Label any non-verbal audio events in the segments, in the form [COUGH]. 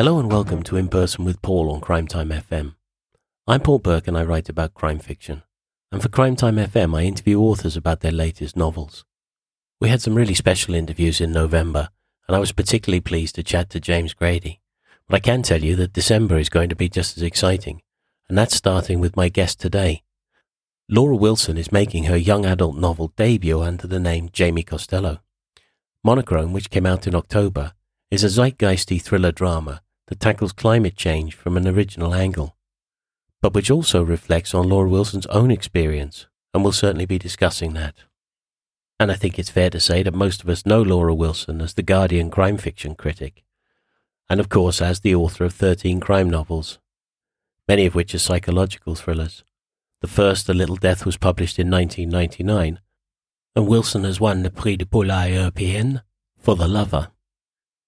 Hello and welcome to In Person with Paul on Crime Time FM. I'm Paul Burke and I write about crime fiction. And for Crime Time FM, I interview authors about their latest novels. We had some really special interviews in November, and I was particularly pleased to chat to James Grady. But I can tell you that December is going to be just as exciting, and that's starting with my guest today. Laura Wilson is making her young adult novel debut under the name Jamie Costello. Monochrome, which came out in October, is a zeitgeisty thriller drama that tackles climate change from an original angle, but which also reflects on Laura Wilson's own experience, and we'll certainly be discussing that. And I think it's fair to say that most of us know Laura Wilson as the Guardian crime fiction critic, and of course as the author of 13 crime novels, many of which are psychological thrillers. The first, A Little Death, was published in 1999, and Wilson has won the Prix de Polar for The Lover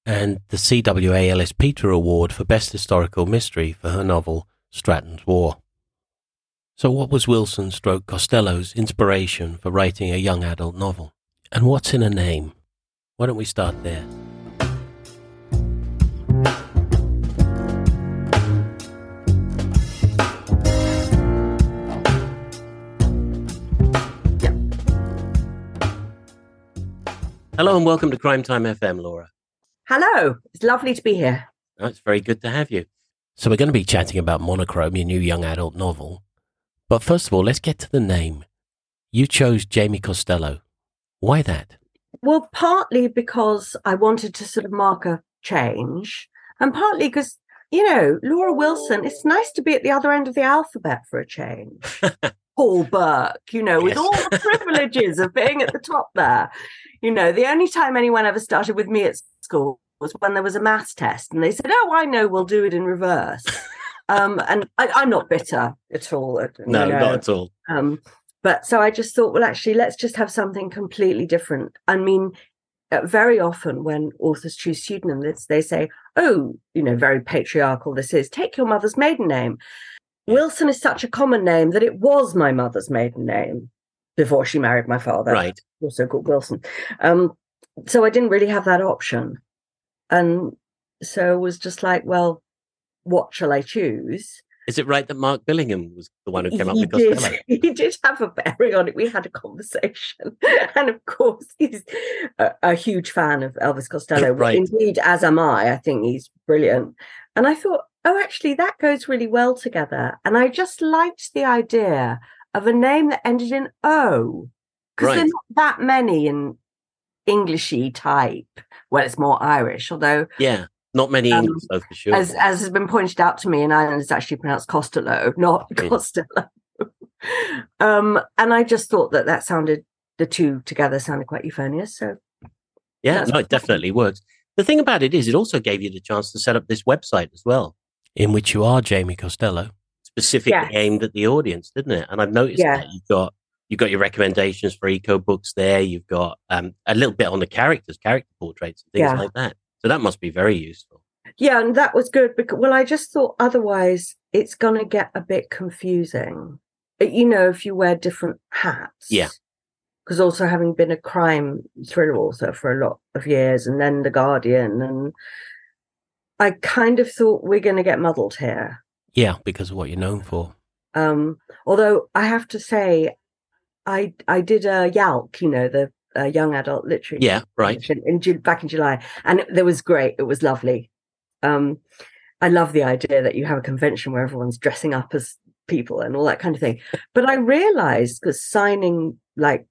and the CWA Ellis Peter Award for Best Historical Mystery for her novel Stratton's War. So, what was Wilson stroke Costello's inspiration for writing a young adult novel? And what's in a name? Why don't we start there? Hello and welcome to Crime Time FM, Laura. Hello, it's lovely to be here. Oh, it's very good to have you. So, we're going to be chatting about Monochrome, your new young adult novel. But first of all, let's get to the name. You chose Jamie Costello. Why that? Well, partly because I wanted to sort of mark a change, and partly because, you know, Laura Wilson, it's nice to be at the other end of the alphabet for a change. [LAUGHS] Paul Burke, you know, with all the privileges of being at the top there. You know, the only time anyone ever started with me at school was when there was a maths test, and they said, "Oh, I know, we'll do it in reverse." um, and I, I'm not bitter at all. No, know. not at all. Um, but so I just thought, well, actually, let's just have something completely different. I mean, uh, very often when authors choose pseudonyms, they say, oh, you know, very patriarchal this is, take your mother's maiden name. Wilson is such a common name that it was my mother's maiden name before she married my father, Right. also called Wilson. Um, so I didn't really have that option. And so it was just like, well, what shall I choose? Is it right that Mark Billingham was the one who came up with did. Costello? [LAUGHS] He did have a bearing on it. We had a conversation, [LAUGHS] and of course, he's a, a huge fan of Elvis Costello. Right. Indeed, as am I. I think he's brilliant. And I thought, oh, actually, that goes really well together. And I just liked the idea of a name that ended in O, because there are not that many in Englishy type. Well, it's more Irish, although Yeah. Not many Um, English, though, for sure. as as has been pointed out to me in Ireland, it's actually pronounced Costello, not. [LAUGHS] Costello. um, and I just thought that that sounded the two together sounded quite euphonious. So yeah, no, it definitely works. The thing about it is, it also gave you the chance to set up this website as well, in which you are Jamie Costello, specifically Yes. aimed at the audience, didn't it? And I've noticed Yeah. that you've got you've got your recommendations for eco books there. You've got um, a little bit on the characters, character portraits, and things Yeah. like that. So that must be very useful. yeah, and that was good because well, I just thought otherwise it's gonna get a bit confusing. Uh, You know, if you wear different hats. Yeah. Because also having been a crime thriller author for a lot of years and then The Guardian and I kind of thought we're gonna get muddled here. Yeah, because of what you're known for. Um, although I have to say, I I did a YALC, you know, the uh, young adult literature. Yeah, right. competition In, back in July, and it, it was great. It was lovely. Um, I love the idea that you have a convention where everyone's dressing up as people and all that kind of thing. But I realized because signing like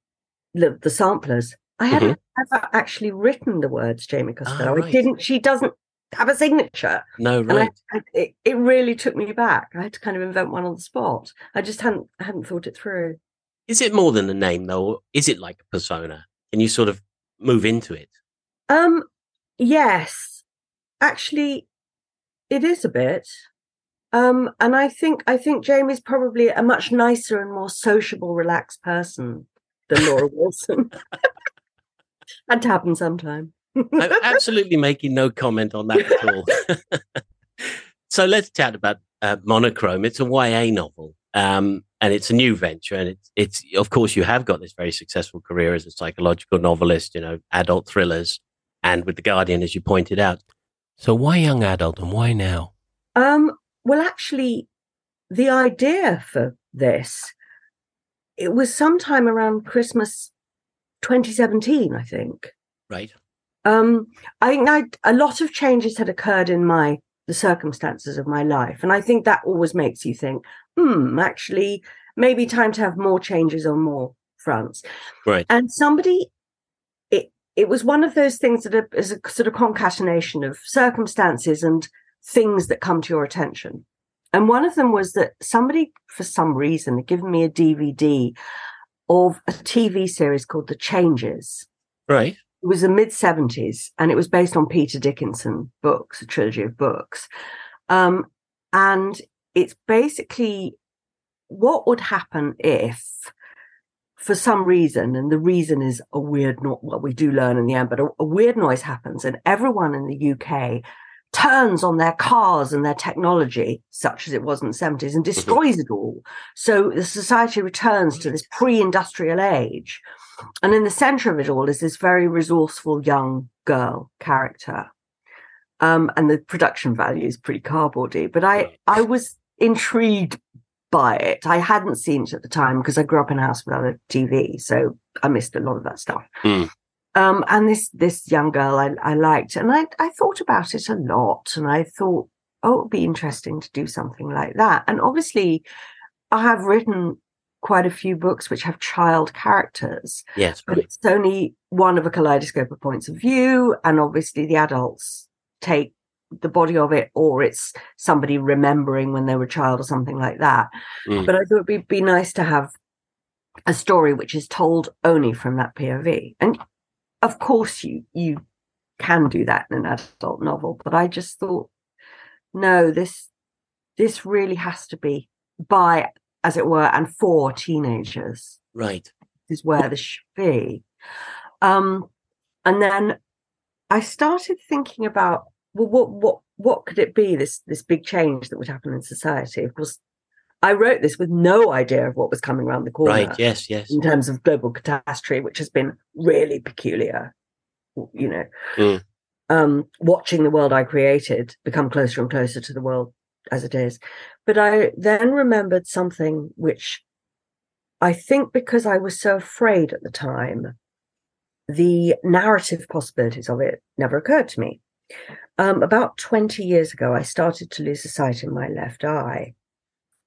the, the samplers, I hadn't ever actually written the words Jamie Costello. Mm-hmm. right. I didn't. She doesn't have a signature. No, And I. I, it, it really took me back. I had to kind of invent one on the spot. I just hadn't hadn't thought it through. Is it more than a name though? Is it like a persona? Can you sort of move into it? Um, yes, actually, it is a bit. Um, and I think I think Jamie's probably a much nicer and more sociable, relaxed person than Laura [LAUGHS] Wilson. [LAUGHS] Had to happen sometime. I'm absolutely making no comment on that at all. [LAUGHS] so let's chat about uh, Monochrome. It's a YA novel, um, and it's a new venture. And it's, it's, of course, you have got this very successful career as a psychological novelist, you know, adult thrillers, and with The Guardian, as you pointed out. So why young adult and why now? Um, well, actually, the idea for this, it was sometime around Christmas 2017, I think. Right. Um, I think I, a lot of changes had occurred in my the circumstances of my life, and I think that always makes you think, hmm, actually, maybe time to have more changes on more fronts. Right. And somebody, it it was one of those things that is a sort of concatenation of circumstances and things that come to your attention. And one of them was that somebody, for some reason, had given me a DVD of a TV series called The Changes. Right. It was the mid 70s and it was based on Peter Dickinson books, a trilogy of books. Um, and it's basically what would happen if, for some reason, and the reason is a weird, not what we do learn in the end, but a, a weird noise happens and everyone in the UK turns on their cars and their technology, such as it was in the 70s, and mm-hmm. destroys it all. So the society returns to this pre industrial age. And in the center of it all is this very resourceful young girl character. Um, and the production value is pretty cardboardy, but I, I was intrigued by it. I hadn't seen it at the time because I grew up in a house without a TV, so I missed a lot of that stuff. Mm. Um, and this this young girl I, I liked, and I, I thought about it a lot, and I thought, oh, it would be interesting to do something like that. And obviously, I have written quite a few books which have child characters. Yes, but it's only one of a kaleidoscope of points of view, and obviously the adults take the body of it, or it's somebody remembering when they were a child or something like that. Mm. But I thought it'd be, be nice to have a story which is told only from that POV. And of course you you can do that in an adult novel but i just thought no this this really has to be by as it were and for teenagers right. is where this should be. Um and then i started thinking about well what what what could it be this this big change that would happen in society? Of course I wrote this with no idea of what was coming around the corner. Right. Yes. Yes. In terms of global catastrophe, which has been really peculiar, you know, mm. um, watching the world I created become closer and closer to the world as it is. But I then remembered something which I think because I was so afraid at the time, the narrative possibilities of it never occurred to me. Um, about 20 years ago, I started to lose the sight in my left eye.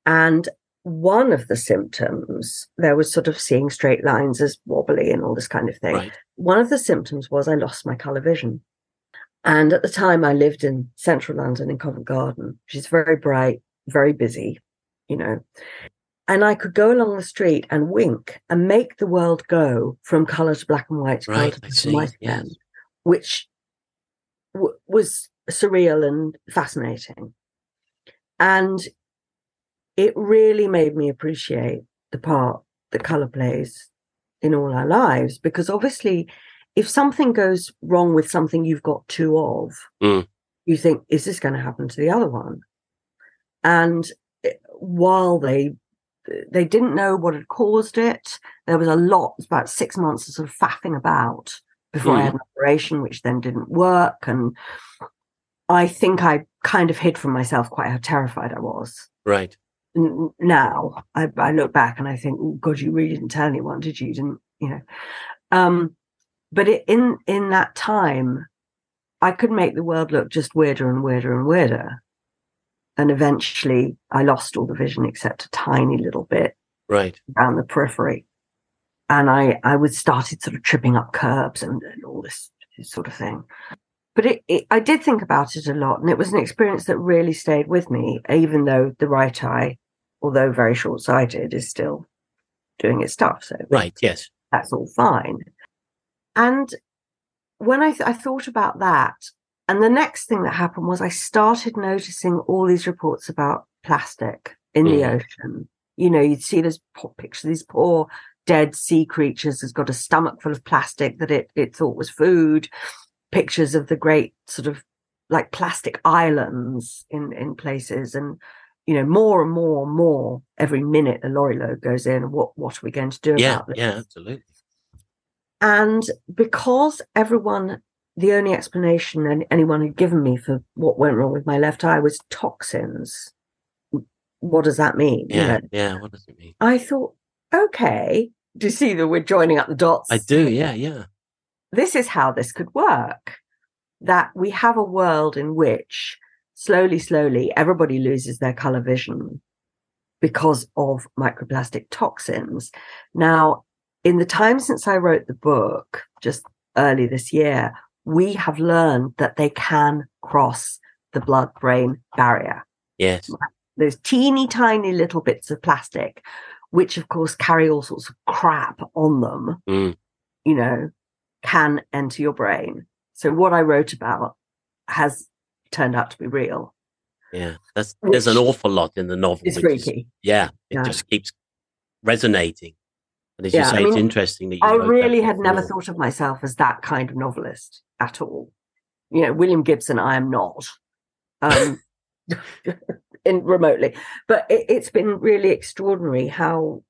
And one of the symptoms, there was sort of seeing straight lines as wobbly and all this kind of thing. Right. One of the symptoms was I lost my colour vision. And at the time, I lived in central London in Covent Garden, which is very bright, very busy, you know. And I could go along the street and wink and make the world go from colour to black and white to right, colour to black and white again, yes. which w- was surreal and fascinating. And it really made me appreciate the part that color plays in all our lives because obviously if something goes wrong with something you've got two of mm. you think is this going to happen to the other one and eh, while they they didn't know what had caused it there was a lot about six months of sort of faffing about before mm. i had an operation which then didn't work and i think i kind of hid from myself quite how terrified i was right now I, I, look back and I think, oh, God, you really didn't tell anyone, did you? you didn't you know? Um, but it, in in that time, I could make the world look just weirder and weirder and weirder. And eventually, I lost all the vision except a tiny little bit right around the periphery, and I I was started sort of tripping up curbs and, and all this, this sort of thing but it, it, I did think about it a lot, and it was an experience that really stayed with me, even though the right eye although very short sighted, is still doing its stuff. So right, yes, that's all fine. And when I, th- I thought about that, and the next thing that happened was I started noticing all these reports about plastic in mm. the ocean. You know, you'd see this picture, these poor dead sea creatures has got a stomach full of plastic that it it thought was food. Pictures of the great sort of like plastic islands in in places and you know, more and more and more every minute a lorry load goes in. What what are we going to do yeah, about this? Yeah, absolutely. And because everyone the only explanation anyone had given me for what went wrong with my left eye was toxins. What does that mean? Yeah, you know? yeah. What does it mean? I thought, okay. Do you see that we're joining up the dots? I do. Yeah, yeah. This is how this could work. That we have a world in which slowly, slowly, everybody loses their color vision because of microplastic toxins. Now, in the time since I wrote the book, just early this year, we have learned that they can cross the blood brain barrier. Yes. Those teeny tiny little bits of plastic, which of course carry all sorts of crap on them, mm. you know, can enter your brain. So what I wrote about has turned out to be real. Yeah, that's which there's an awful lot in the novel. It's freaky. Is, yeah, it yeah. just keeps resonating. And as yeah, you say, I mean, it's interesting that I really had never thought of myself as that kind of novelist at all. You know, William Gibson, I am not. Um, [LAUGHS] in remotely, but it, it's been really extraordinary how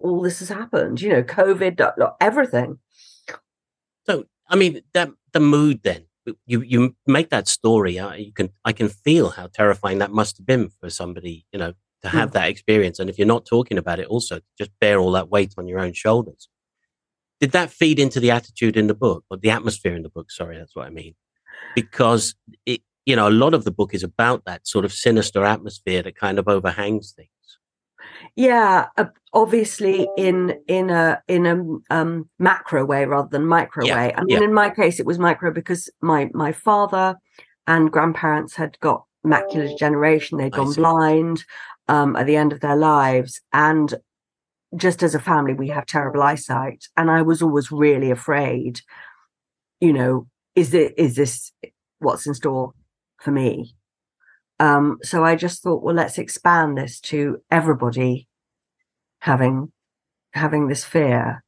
all this has happened. You know, COVID, everything. So, I mean, that the mood then you you make that story. Uh, you can I can feel how terrifying that must have been for somebody. You know, to have mm. that experience. And if you're not talking about it, also just bear all that weight on your own shoulders. Did that feed into the attitude in the book or the atmosphere in the book? Sorry, that's what I mean. Because it, you know, a lot of the book is about that sort of sinister atmosphere that kind of overhangs things. Yeah, uh, obviously in in a in a um, macro way rather than micro yeah, way. I mean, yeah. in my case, it was micro because my my father and grandparents had got macular degeneration; they'd gone blind um, at the end of their lives. And just as a family, we have terrible eyesight. And I was always really afraid, you know, is it is this what's in store for me? Um, so I just thought, well, let's expand this to everybody having having this fear.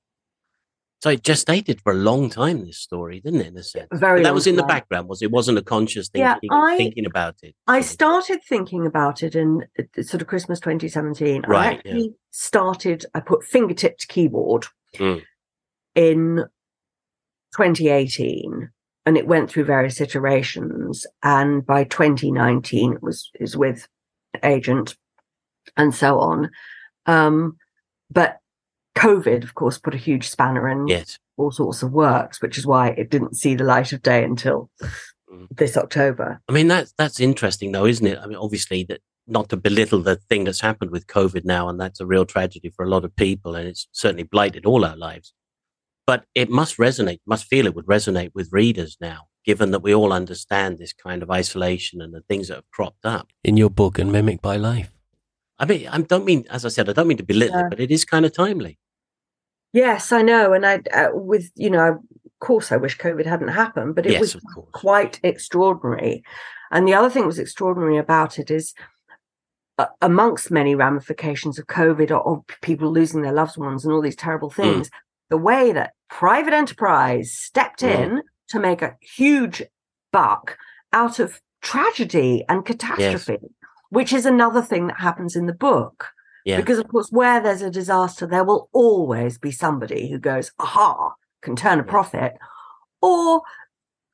So it gestated for a long time. This story, didn't it? In a sense, very. But that was in time. the background. Was it? Wasn't a conscious thing. Yeah, I, thinking about it. I started thinking about it in uh, sort of Christmas 2017. Right. I actually yeah. started. I put fingertip to keyboard mm. in 2018, and it went through various iterations. And by 2019, it was is with agent and so on. Um, but COVID, of course, put a huge spanner in yes. all sorts of works, which is why it didn't see the light of day until mm. this October. I mean, that's that's interesting, though, isn't it? I mean, obviously, that not to belittle the thing that's happened with COVID now, and that's a real tragedy for a lot of people, and it's certainly blighted all our lives. But it must resonate, must feel it would resonate with readers now, given that we all understand this kind of isolation and the things that have cropped up. In your book, and Mimic by Life. I mean, I don't mean, as I said, I don't mean to belittle yeah. it, but it is kind of timely. Yes, I know, and I uh, with you know, of course, I wish COVID hadn't happened, but it yes, was quite extraordinary. And the other thing that was extraordinary about it is, uh, amongst many ramifications of COVID or, or, people losing their loved ones and all these terrible mm. things, mm. the way that private enterprise stepped mm. in to make a huge buck out of tragedy and catastrophe, yes. which is another thing that happens in the book. Yeah. Because of course, where there's a disaster, there will always be somebody who goes, aha, can turn a profit. Or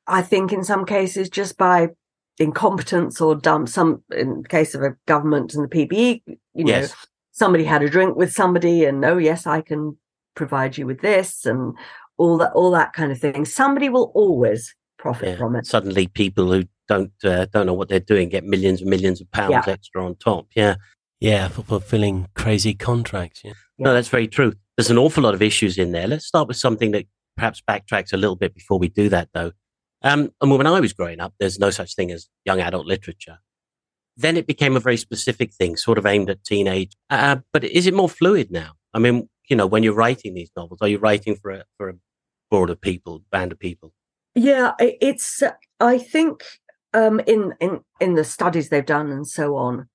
I think in some cases, just by incompetence or dumb some in the case of a government and the PPE, you know, yes. somebody had a drink with somebody and oh yes, I can provide you with this and all that all that kind of thing. Somebody will always profit yeah. from it. Suddenly people who don't uh, don't know what they're doing get millions and millions of pounds yeah. extra on top. Yeah. Yeah, for fulfilling crazy contracts. Yeah. No, that's very true. There's an awful lot of issues in there. Let's start with something that perhaps backtracks a little bit before we do that, though. Um, and when I was growing up, there's no such thing as young adult literature. Then it became a very specific thing, sort of aimed at teenage. Uh, but is it more fluid now? I mean, you know, when you're writing these novels, are you writing for a for a broader people, band of people? Yeah, it's. I think um, in in in the studies they've done and so on,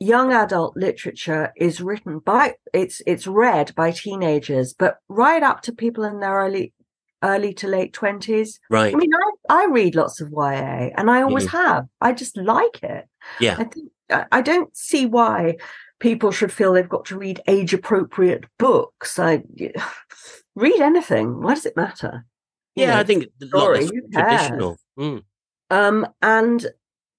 young adult literature is written by it's it's read by teenagers but right up to people in their early early to late 20s right i mean i, I read lots of ya and i always mm. have i just like it yeah I, think, I don't see why people should feel they've got to read age appropriate books i [SIGHS] read anything why does it matter Yeah, know, I think story, traditional. Mm, um, and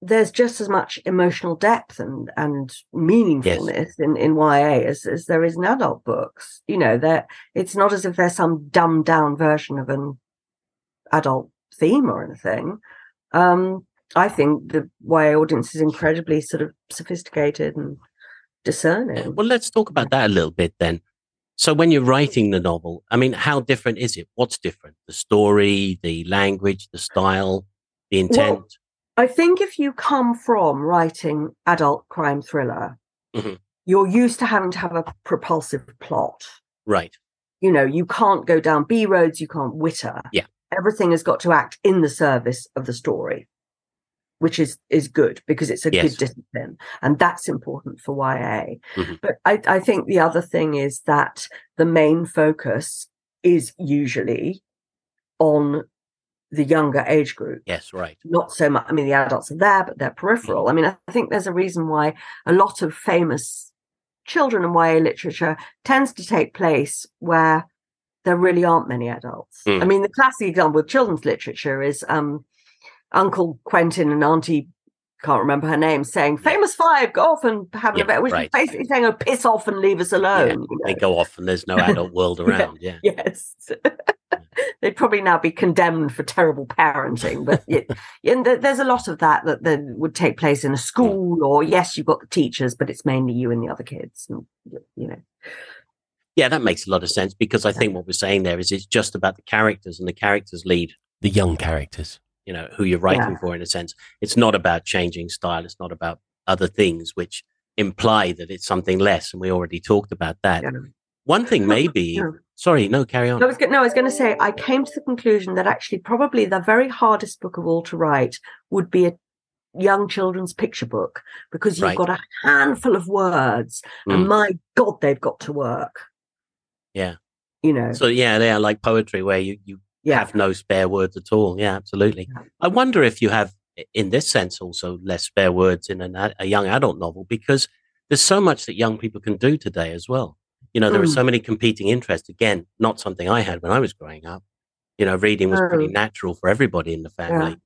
there's just as much emotional depth and and meaningfulness in in YA as, as there is in adult books. You know, that it's not as if there's some dumbed down version of an adult theme or anything. Um, I think the YA audience is incredibly sort of sophisticated and discerning. Well, let's talk about that a little bit then. So, when you're writing the novel, I mean, how different is it? What's different? The story, the language, the style, the intent? I think if you come from writing adult crime thriller, Mhm. you're used to having to have a propulsive plot. right. You know, you can't go down B roads, you can't witter. Yeah. Everything has got to act in the service of the story, which is is good because it's a Yes. good discipline. And that's important for YA. Mhm. But I, I think the other thing is that the main focus is usually on the younger age group Yes, right. not so much. I mean, the adults are there, but they're peripheral. I mean, I think there's a reason why a lot of famous children and YA literature tends to take place where there really aren't many adults. Mm. I mean, the classic example with children's literature is um, Uncle Quentin and Auntie. Can't remember her name, saying "famous five, go off and have an Yeah, event," which right. is basically saying, "Oh, piss off and leave us alone." you They go off and there's no [LAUGHS] adult world around. Yeah. yes [LAUGHS] they'd probably now be condemned for terrible parenting but yeah, and th- there's a lot of that that that would take place in a school or yes you've got the teachers but it's mainly you and the other kids and you know Yeah, that makes a lot of sense because I think what we're saying there is it's just about the characters and the characters lead, The young characters. You know, who you're writing for in a sense. It's not about changing style. It's not about other things which imply that it's something less. And we already talked about that. Yeah. One thing maybe, [LAUGHS] Yeah. sorry, no, carry on. I was go- no I was going to say I came to the conclusion that actually probably the very hardest book of all to write would be a young children's picture book because you've Right. got a handful of words and Mm. my god they've got to work Yeah. you know So yeah, they are like poetry where you, you yeah have no spare words at all. Yeah, absolutely. Yeah. I wonder if you have, in this sense, also less spare words in an, a young adult novel because there's so much that young people can do today as well. You know, there are Mm. so many competing interests. Again, not something I had when I was growing up. You know, reading was pretty natural for everybody in the family.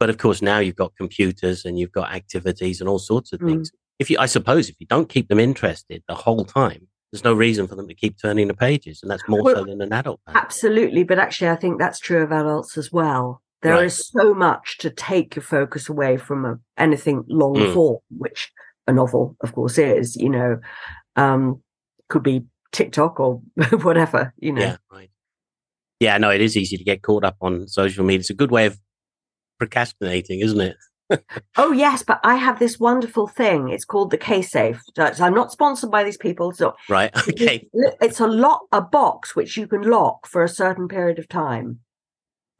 But of course, now you've got computers and you've got activities and all sorts of Mm. things. If you, I suppose, if you don't keep them interested the whole time, there's no reason for them to keep turning the pages, and that's more Well, so than an adult. man. Absolutely, but actually, I think that's true of adults as well. There is Right. so much to take your focus away from a, anything long Mm. form, which a novel, of course, is. You know, um, could be TikTok or [LAUGHS] whatever. You know, Yeah, right. Yeah, no, it is easy to get caught up on social media. It's a good way of procrastinating, isn't it? Oh yes, but I have this wonderful thing. It's called the K Safe. So I'm not sponsored by these people. So Right. Okay. it's a lock, a box which you can lock for a certain period of time,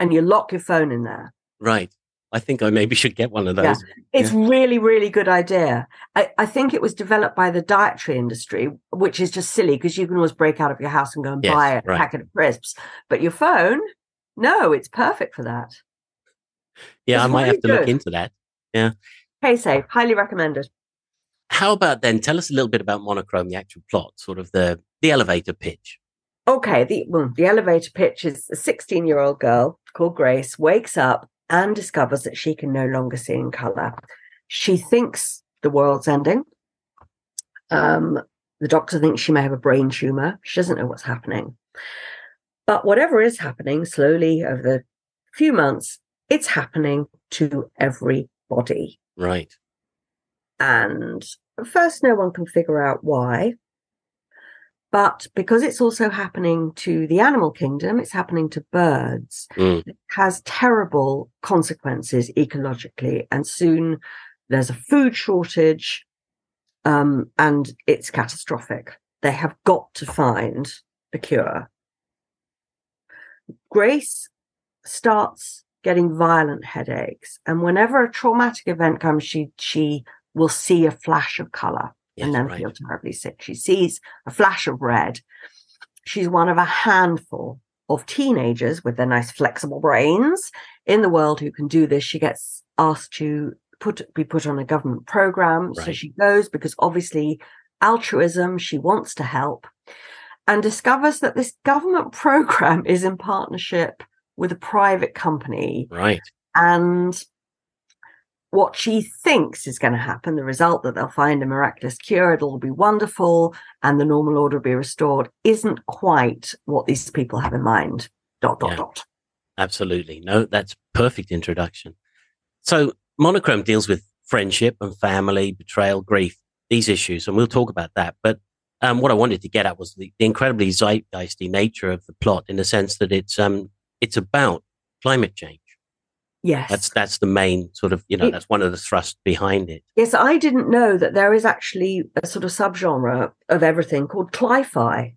and you lock your phone in there. Right. I think I maybe should get one of those. Yeah. It's really, really good idea. I, I think it was developed by the dietary industry, which is just silly because you can always break out of your house and go and Yes, buy a right. packet of crisps. But your phone, no, it's perfect for that. Yeah, It's I might have to look into that. K Safe, highly recommended. How about then? Tell us a little bit about Monochrome, the actual plot, sort of the the elevator pitch. Okay, the well, the elevator pitch is a 16 year old girl called Grace wakes up and discovers that she can no longer see in color. She thinks the world's ending. Um, the doctor thinks she may have a brain tumor. She doesn't know what's happening. But whatever is happening slowly over the few months, it's happening to everybody. Right. And at first, no one can figure out why. But because it's also happening to the animal kingdom, it's happening to birds, Mm. it has terrible consequences ecologically. And soon there's a food shortage um, and it's catastrophic. They have got to find a cure. Grace starts getting violent headaches. And whenever a traumatic event comes, she she will see a flash of color Yes, and then right. feel terribly sick. She sees a flash of red. She's one of a handful of teenagers with their nice flexible brains in the world who can do this. She gets asked to put be put on a government program. So she goes because obviously altruism, she wants to help, and discovers that this government [LAUGHS] program is in partnership with a private company. Right. And what she thinks is going to happen, the result that they'll find a miraculous cure, it'll be wonderful, and the normal order will be restored, isn't quite what these people have in mind. Dot, dot, Yeah. dot. Absolutely. No, that's perfect introduction. So monochrome deals with friendship and family, betrayal, grief, these issues, and we'll talk about that. But um, what I wanted to get at was the, the incredibly zeitgeisty nature of the plot, in the sense that it's um it's about climate change. Yes. That's that's the main sort of you know It- that's one of the thrusts behind it. yes, I didn't know that there is actually a sort of subgenre of everything called cli-fi,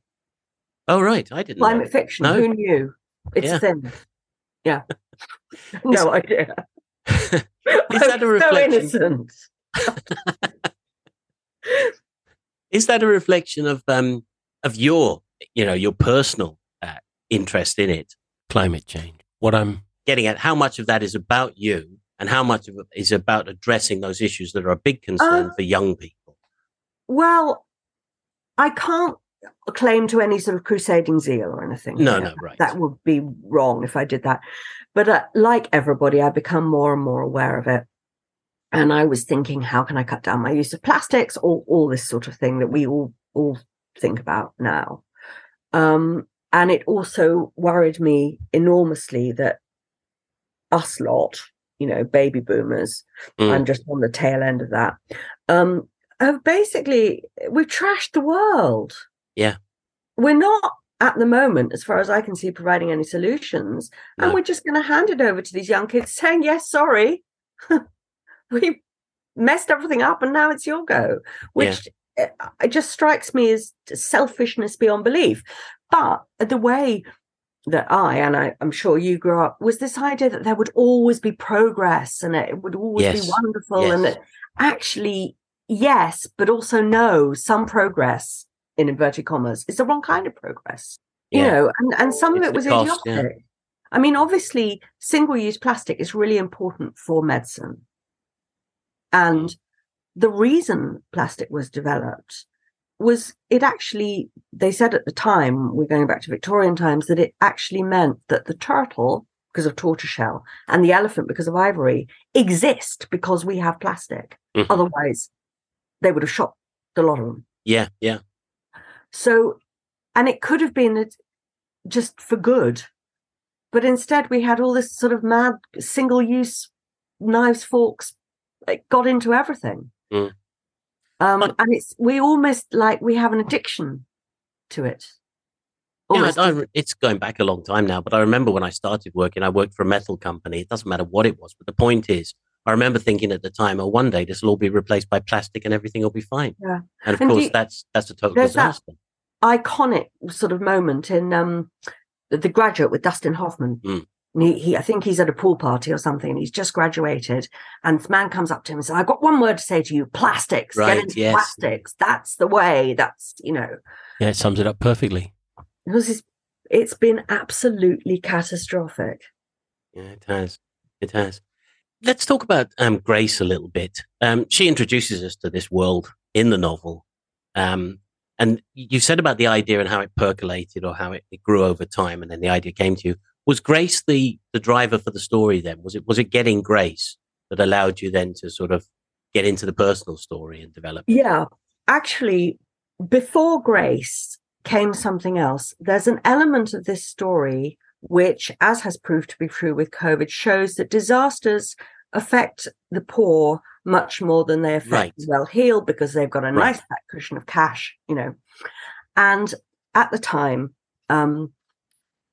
Oh right, I didn't. know. climate fiction. No. Who knew? It's Yeah. thin. Yeah. [LAUGHS] no idea. [LAUGHS] Is that a So reflection? innocent. [LAUGHS] Is that a reflection of um of your you know your personal uh, interest in it? Climate change. What I'm getting at how much of that is about you and how much of it is about addressing those issues that are a big concern Um, for young people. Well, I can't claim to any sort of crusading zeal or anything. No, no, right. That would be wrong if I did that. But uh, like everybody, I've become more and more aware of it. And I was thinking, how can I cut down my use of plastics? All, all this sort of thing that we all all think about now. Um, and it also worried me enormously that us lot, you know, baby boomers, Mm. I'm just on the tail end of that. Um, have basically we've trashed the world. Yeah. We're not at the moment, as far as I can see, providing any solutions. And No. we're just going to hand it over to these young kids saying, yes, sorry. [LAUGHS] we messed everything up and now it's your go, which uh, it just strikes me as selfishness beyond belief. But the way that I, and I, I'm sure you grew up, was this idea that there would always be progress and it would always Yes. be wonderful. And that actually, yes, but also no, some progress in inverted commas is the wrong kind of progress. You know, and, and some of it was cost, yeah. idiotic. I mean, obviously, single use plastic is really important for medicine. And the reason plastic was developed was it actually, they said at the time, we're going back to Victorian times, that it actually meant that the turtle, because of tortoiseshell, and the elephant, because of ivory, exist because we have plastic. Mhm. Otherwise, they would have shot the lot of them. Yeah, yeah, So, and it could have been just for good, but instead we had all this sort of mad single use knives, forks, it got into everything. Mm. Um, and it's, we almost like we have an addiction to it. yeah. Almost. I, I- it's going back a long time now, but I remember when I started working, I worked for a metal company. It doesn't matter what it was, but the point is, I remember thinking at the time, "Oh, one day this will all be replaced by plastic and everything will be fine." Yeah. and of And course, you- that's that's a total disaster. iconic sort of moment in um the, the graduate with Dustin Hoffman. Mm. He, he, I think he's at a pool party or something, he's just graduated. And this man comes up to him and says, "I've got one word to say to you: plastics. Right, Get into yes. plastics. That's the way. That's you know." yeah, it sums it up perfectly. Because it's, it's been absolutely catastrophic. Yeah, it has. It has. Let's talk about um, Grace a little bit. Um, she introduces us to this world in the novel. Um, and you said about the idea and how it percolated or how it, it grew over time and then the idea came to you. Was Grace the, the driver for the story then? Was it, was it getting Grace that allowed you then to sort of get into the personal story and develop? it? Yeah, actually, before Grace came something else. There's an element of this story which, as has proved to be true with COVID, shows that disasters affect the poor much more than they affect Right. the well-heeled because they've got a Right. nice fat cushion of cash, you know. And at the time um,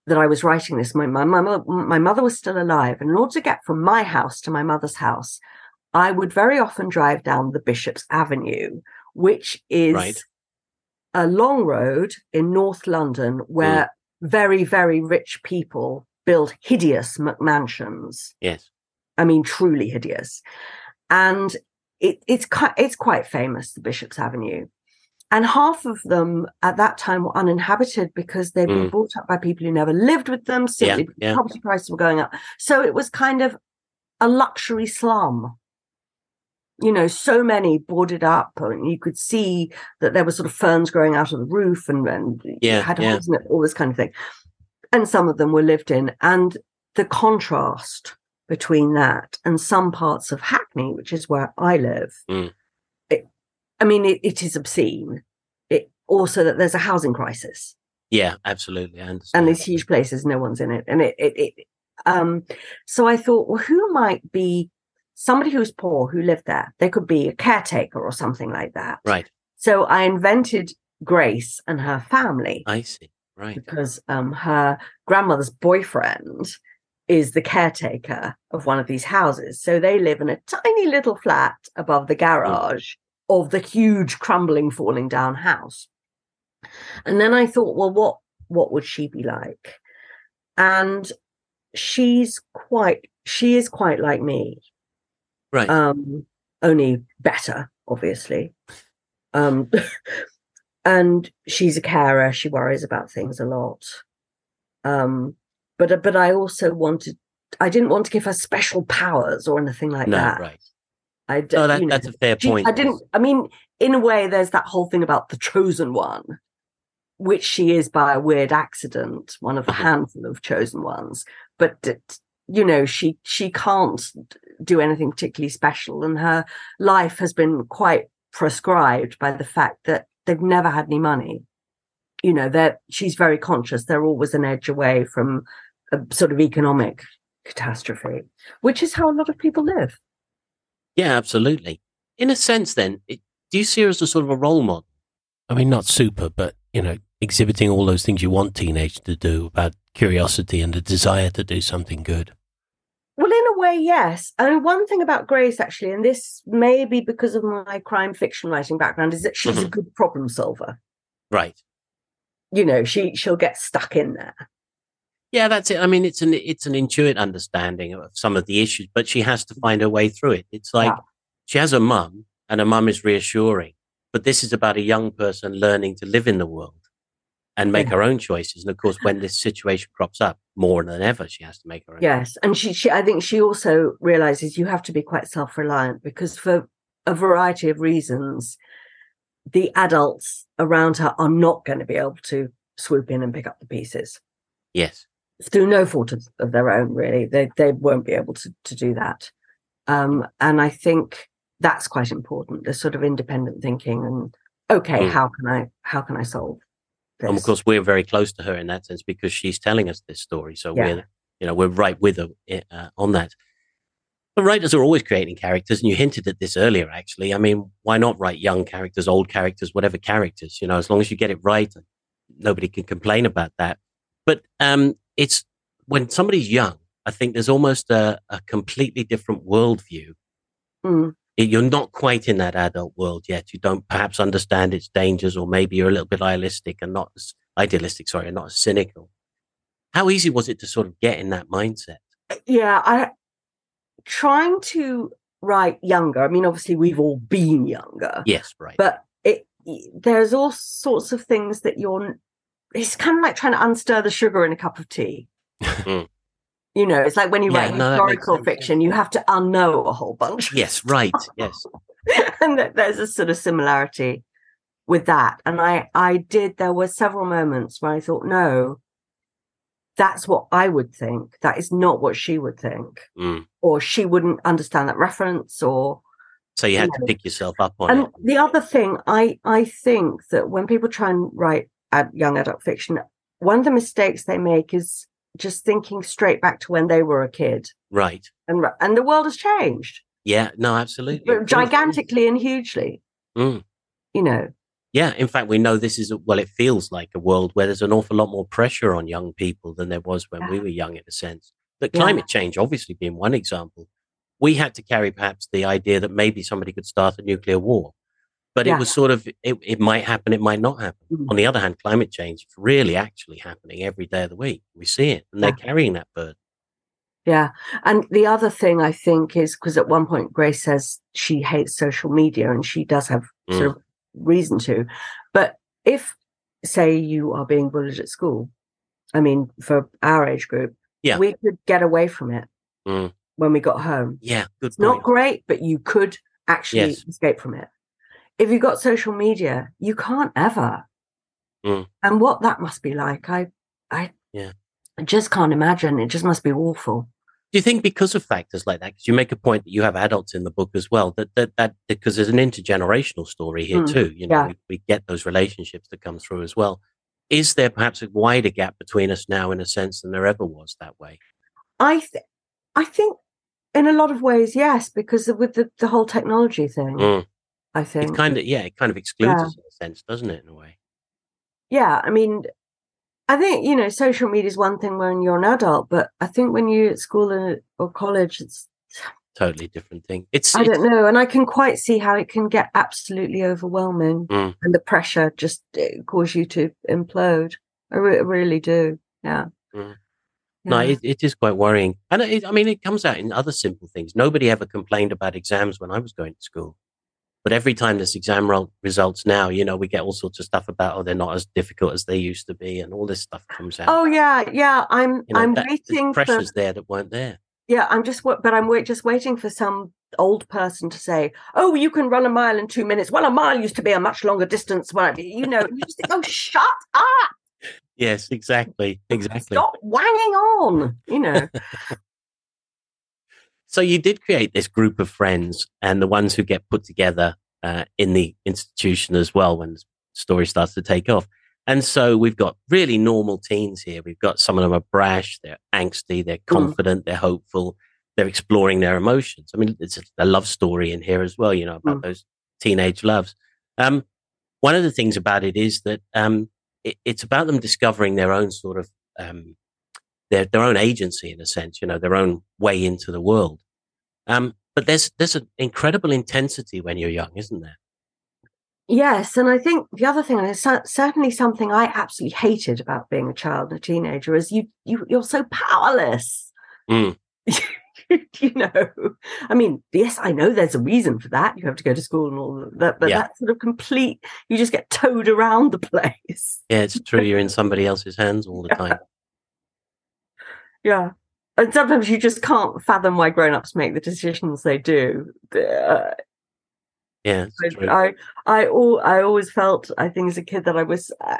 that I was writing this, my, my, my, my mother was still alive. And in order to get from my house to my mother's house, I would very often drive down the Bishop's Avenue, which is Right. a long road in North London where mm. very, very rich people build hideous McMansions. Yes. I mean, truly hideous. And it, it's it's quite famous, the Bishop's Avenue. And half of them at that time were uninhabited because they'd been Mm. bought up by people who never lived with them. Simply because yeah. property prices were going up. So it was kind of a luxury slum. You know, so many boarded up, and you could see that there were sort of ferns growing out of the roof, and, and Yeah, had yeah. it, all this kind of thing. And some of them were lived in, and the contrast between that and some parts of Hackney, which is where I live, Mm. I mean, it, it is obscene. It also that there's a housing crisis Yeah, absolutely. I understand. and these huge places, no one's in it, and it, it, it um. So I thought, well, who might be somebody who's poor who lived there? They could be a caretaker or something like that. right. So I invented Grace and her family I see. Right. because um, her grandmother's boyfriend is the caretaker of one of these houses. So they live in a tiny little flat above the garage of the huge crumbling, falling down house. And then I thought, well, what what would she be like? And she's quite she is quite like me. Right. Um, only better, obviously. Um, [LAUGHS] and she's a carer. She worries about things a lot. Um, but but I also wanted. I didn't want to give her special powers or anything like no, that. right. I d- No, that, you know, that's a fair she- point. I didn't. I mean, in a way, there's that whole thing about the chosen one, which she is by a weird accident, one of the Mhm. handful of chosen ones. But you know, she she can't do anything particularly special, and her life has been quite prescribed by the fact that they've never had any money. You know, that she's very conscious. They're always an edge away from a sort of economic catastrophe, which is how a lot of people live. Yeah, absolutely. In a sense, then, it, do you see her as a sort of a role model? I mean, not super, but, you know, exhibiting all those things you want teenagers to do about curiosity and a desire to do something good. Well, in a way, yes. And one thing about Grace, actually, and this may be because of my crime fiction writing background, is that she's a Mhm. good problem solver. Right. You know, she she'll get stuck in there. Yeah, that's it. I mean, it's an it's an intuitive understanding of some of the issues, but she has to find her way through it. It's like Yeah. she has a mum, and her mum is reassuring, but this is about a young person learning to live in the world and make Yeah. her own choices. And of course, when this situation crops up, more than ever, she has to make her own. Yes, and she, she I think she also realizes you have to be quite self-reliant because for a variety of reasons, the adults around her are not going to be able to swoop in and pick up the pieces Yes. Through no fault of, of their own. Really, they they won't be able to to do that. Um, and I think that's quite important. The sort of independent thinking and okay, Mm. how can I how can I solve this? And of course, we're very close to her in that sense because she's telling us this story. So Yeah. we're, you know, we're right with her uh, on that. But writers are always creating characters, and you hinted at this earlier. Actually, I mean, why not write young characters, old characters, whatever characters? You know, as long as you get it right, nobody can complain about that. But um, it's when somebody's young. I think there's almost a, a completely different worldview. Mm. You're not quite in that adult world yet. You don't perhaps understand its dangers, or maybe you're a little bit idealistic and not as idealistic, sorry, and not as cynical. How easy was it to sort of get in that mindset? yeah i trying to write younger i mean obviously we've all been younger Yes, right. but it there's all sorts of things that you're it's kind of like trying to unstir the sugar in a cup of tea Mm. you know it's like when you Yeah, write no, historical fiction you have to unknow a whole bunch yes, right. Yes. [LAUGHS] and there's a sort of similarity with that and i i did there were several moments where i thought no that's what i would think that is not what she would think Mm. or she wouldn't understand that reference or So you had Yeah. to pick yourself up on and it. the other thing i i think that when people try and write ad, young adult fiction one of the mistakes they make is just thinking straight back to when they were a kid Right. and and the world has changed Yeah. No, absolutely. Gigantically and hugely Mm. you know Yeah. In fact, we know this is, a, well, it feels like a world where there's an awful lot more pressure on young people than there was when we were young, in a sense. But Yeah. climate change, obviously, being one example, we had to carry perhaps the idea that maybe somebody could start a nuclear war. But Yeah. it was sort of, it, it might happen, it might not happen. Mhm. On the other hand, climate change is really actually happening every day of the week. We see it, and they're carrying that burden. Yeah. And the other thing I think is because at one point Grace says she hates social media and she does have Mm. sort of reason to. But if, say, you are being bullied at school, I mean, for our age group, Yeah. we could get away from it Mm. when we got home. Yeah, good It's not great, but you could actually Yes. escape from it. If you've got social media, you can't ever. Mm. And what that must be like, I, I, Yeah. I just can't imagine. It just must be awful. Do you think because of factors like that? Because you make a point that you have adults in the book as well. That that that because there's an intergenerational story here mm, too. You know, yeah. we, we get those relationships that come through as well. Is there perhaps a wider gap between us now, in a sense, than there ever was that way? I th- I think in a lot of ways, yes, because with the, the whole technology thing, mm. I think it kind of yeah, it kind of excludes yeah. us in a sense, doesn't it? In a way. Yeah, I mean, I think you know, social media is one thing when you're an adult, but I think when you're at school or college, it's totally different thing. It's I don't know, and I can quite see how it can get absolutely overwhelming, mm. and the pressure just cause you to implode. I, re- really do. Yeah. Mm. No, it, it is quite worrying. And it, I mean, it comes out in other simple things. Nobody ever complained about exams when I was going to school. But every time this exam results now, you know, we get all sorts of stuff about, oh, they're not as difficult as they used to be. And all this stuff comes out. Oh, yeah. Yeah. I'm, you know, I'm that, waiting. pressures for, there that weren't there. Yeah. I'm just, but I'm wait, just waiting for some old person to say, "Oh, you can run a mile in two minutes." Well, a mile used to be a much longer distance. When I, you know, you just think, "Oh, shut up!" Yes, exactly. Exactly. Stop wanging on, you know. [LAUGHS] so you did create this group of friends and the ones who get put together uh, in the institution as well when the story starts to take off. And so we've got really normal teens here. We've got some of them are brash, they're angsty, they're mm. confident, mm. they're hopeful, they're exploring their emotions. I mean, it's a love story in here as well, you know, about mm. those teenage loves. Um, one of the things about it is that um, it, it's about them discovering their own sort of um, their their own agency in a sense, you know, their own way into the world. Um, but there's there's an incredible intensity when you're young, isn't there? Yes, and I think the other thing, and it's certainly something I absolutely hated about being a child and a teenager, is you you you're so powerless. Mm. [LAUGHS] you know, I mean, yes, I know there's a reason for that. You have to go to school and all that, but yeah. that sort of complete, you just get towed around the [LAUGHS] place. Yeah, it's true. You're in somebody else's hands all the [LAUGHS] time. Yeah. And sometimes you just can't fathom why grown ups make the decisions they do. Uh, yeah, I, I, I, I always felt, I think as a kid, that I was, uh,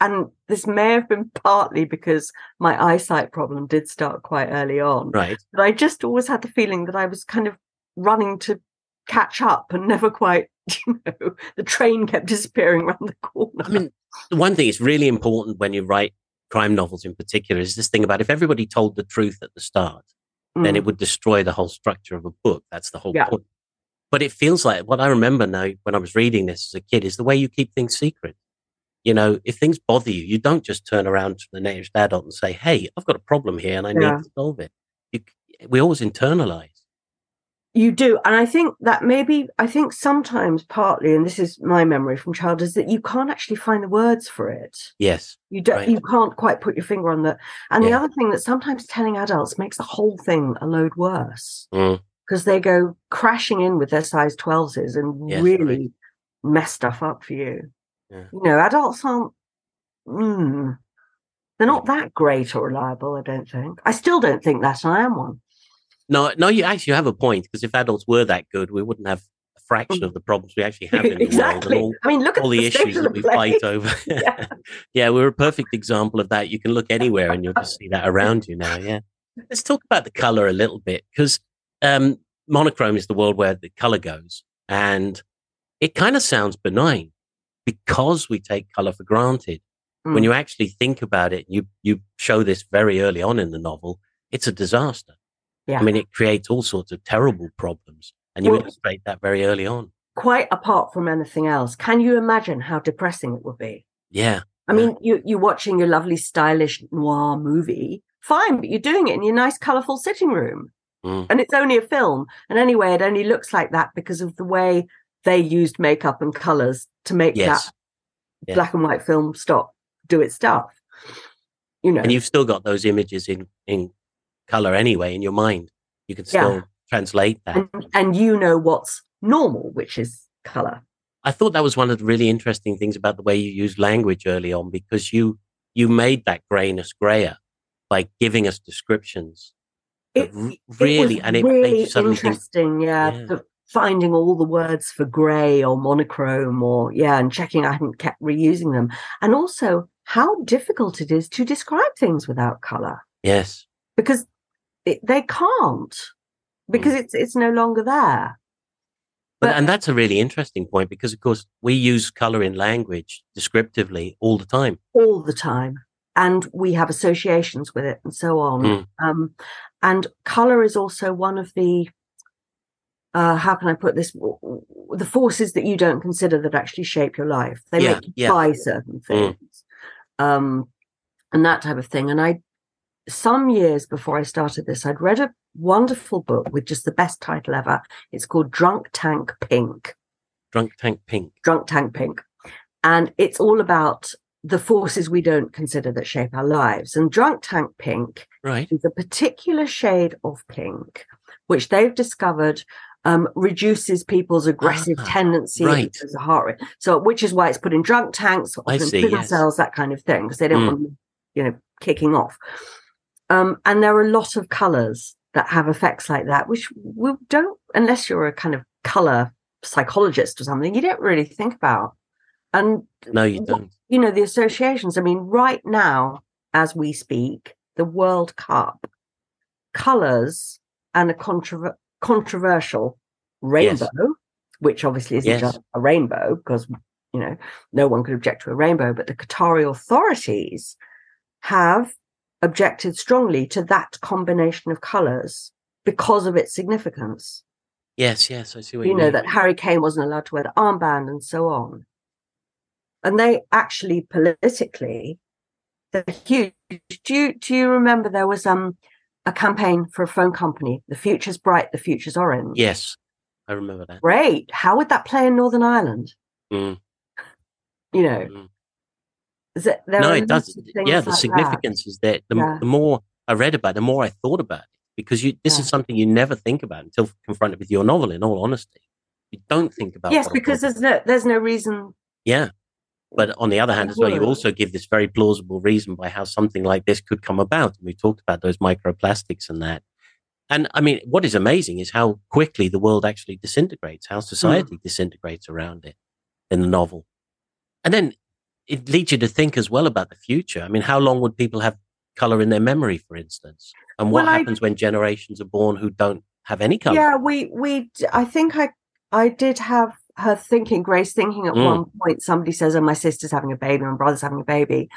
and this may have been partly because my eyesight problem did start quite early on. Right. But I just always had the feeling that I was kind of running to catch up and never quite, [LAUGHS] you know, the train kept disappearing around the corner. I mean, one thing is really important when you write crime novels in particular is this thing about if everybody told the truth at the start, mm. then it mm. would destroy the whole structure of a book. That's the whole yeah. point. But it feels like what I remember now when I was reading this as a kid is the way you keep things secret. You know, if things bother you, you don't just turn around to the nearest adult and say, "Hey, I've got a problem here, and I yeah. need to solve it." You, we always internalize. You do, and I think that maybe I think sometimes partly, and this is my memory from childhood, is that you can't actually find the words for it. Yes, you don't. Right. You can't quite put your finger on that. And yeah. the other thing that sometimes telling adults makes the whole thing a load worse because mm. they go crashing in with their size twelves and yes, really right. mess stuff up for you. Yeah. You know, adults aren't. Mm, they're not that great or reliable. I don't think. I still don't think that. I am one. No, no, you actually have a point because if adults were that good, we wouldn't have a fraction of the problems we actually have in the exactly. world. All, I mean, look at all the, the issues that we fight over. yeah. [LAUGHS] [LAUGHS] yeah, we're a perfect example of that. You can look anywhere and you'll just see that [LAUGHS] around you now. Yeah. Let's talk about the color a little bit because um, monochrome is the world where the color goes, and it kind of sounds benign, because we take color for granted. Mm. When you actually think about it, you, you show this very early on in the novel, it's a disaster. Yeah. I mean, it creates all sorts of terrible problems. And you well, illustrate that very early on. Quite apart from anything else, can you imagine how depressing it would be? Yeah. I mean, you, you're watching your lovely, stylish noir movie. Fine, but you're doing it in your nice, colorful sitting room. Mm. And it's only a film. And anyway, it only looks like that because of the way they used makeup and colors to make yes. that yeah. black and white film stop do its stuff you know and you've still got those images in in color anyway in your mind you can still yeah. translate that and, and you know what's normal which is color i thought that was one of the really interesting things about the way you use language early on because you you made that grayness grayer by giving us descriptions it, really it and it really interesting think, yeah, yeah. Finding all the words for grey or monochrome or yeah and checking i hadn't kept reusing them and also how difficult it is to describe things without color Yes. because it, they can't because it's it's no longer there. But, and that's a really interesting point because, of course, we use color in language descriptively all the time. all the time and we have associations with it and so on Mm. um, and color is also one of the uh, how can i put this the forces that you don't consider that actually shape your life they Yeah, make you yeah. buy certain things um, and that type of thing and i some years before i started this i'd read a wonderful book with just the best title ever it's called drunk tank pink Drunk Tank Pink. drunk tank pink and it's all about the forces we don't consider that shape our lives and drunk tank pink Right. is a particular shade of pink which they've discovered um, reduces people's aggressive Ah, tendency right. as a heart rate so which is why it's put in drunk tanks often see, prison yes. cells that kind of thing because they don't Mm. want you know kicking off um, and there are a lot of colors that have effects like that which we don't unless you're a kind of color psychologist or something you don't really think about and No, you don't. you know the associations i mean right now as we speak the world cup colors and a controver- controversial rainbow which obviously isn't Yes. just a rainbow because you know no one could object to a rainbow but the qatari authorities have objected strongly to that combination of colors because of its significance Yes, yes. I see what you you, know mean. that Harry Kane wasn't allowed to wear the armband and so on. And they actually politically they're huge. Do you do you remember there was um a campaign for a phone company? The future's bright, the future's orange. Yes, I remember that. Great. How would that play in Northern Ireland? Mm, You know, mm. It, No, it doesn't. Yeah, the like significance is that the, Yeah. the more I read about it, the more I thought about it because you, this Yeah. is something you never think about until confronted with your novel. In all honesty, you don't think about. Yes, because there's no there's no reason. Yeah. But on the other hand, as well, you also give this very plausible reason by how something like this could come about. And we talked about those microplastics and that. And I mean, what is amazing is how quickly the world actually disintegrates, how hmm. society disintegrates around it in the novel. And then it leads you to think as well about the future. I mean, how long would people have color in their memory, for instance? And what Well, I- happens when generations are born who don't have any color? Yeah, we we I think I I did have her thinking, Grace thinking at Mm. one point. Somebody says, "Oh, my sister's having a baby, my brother's having a baby."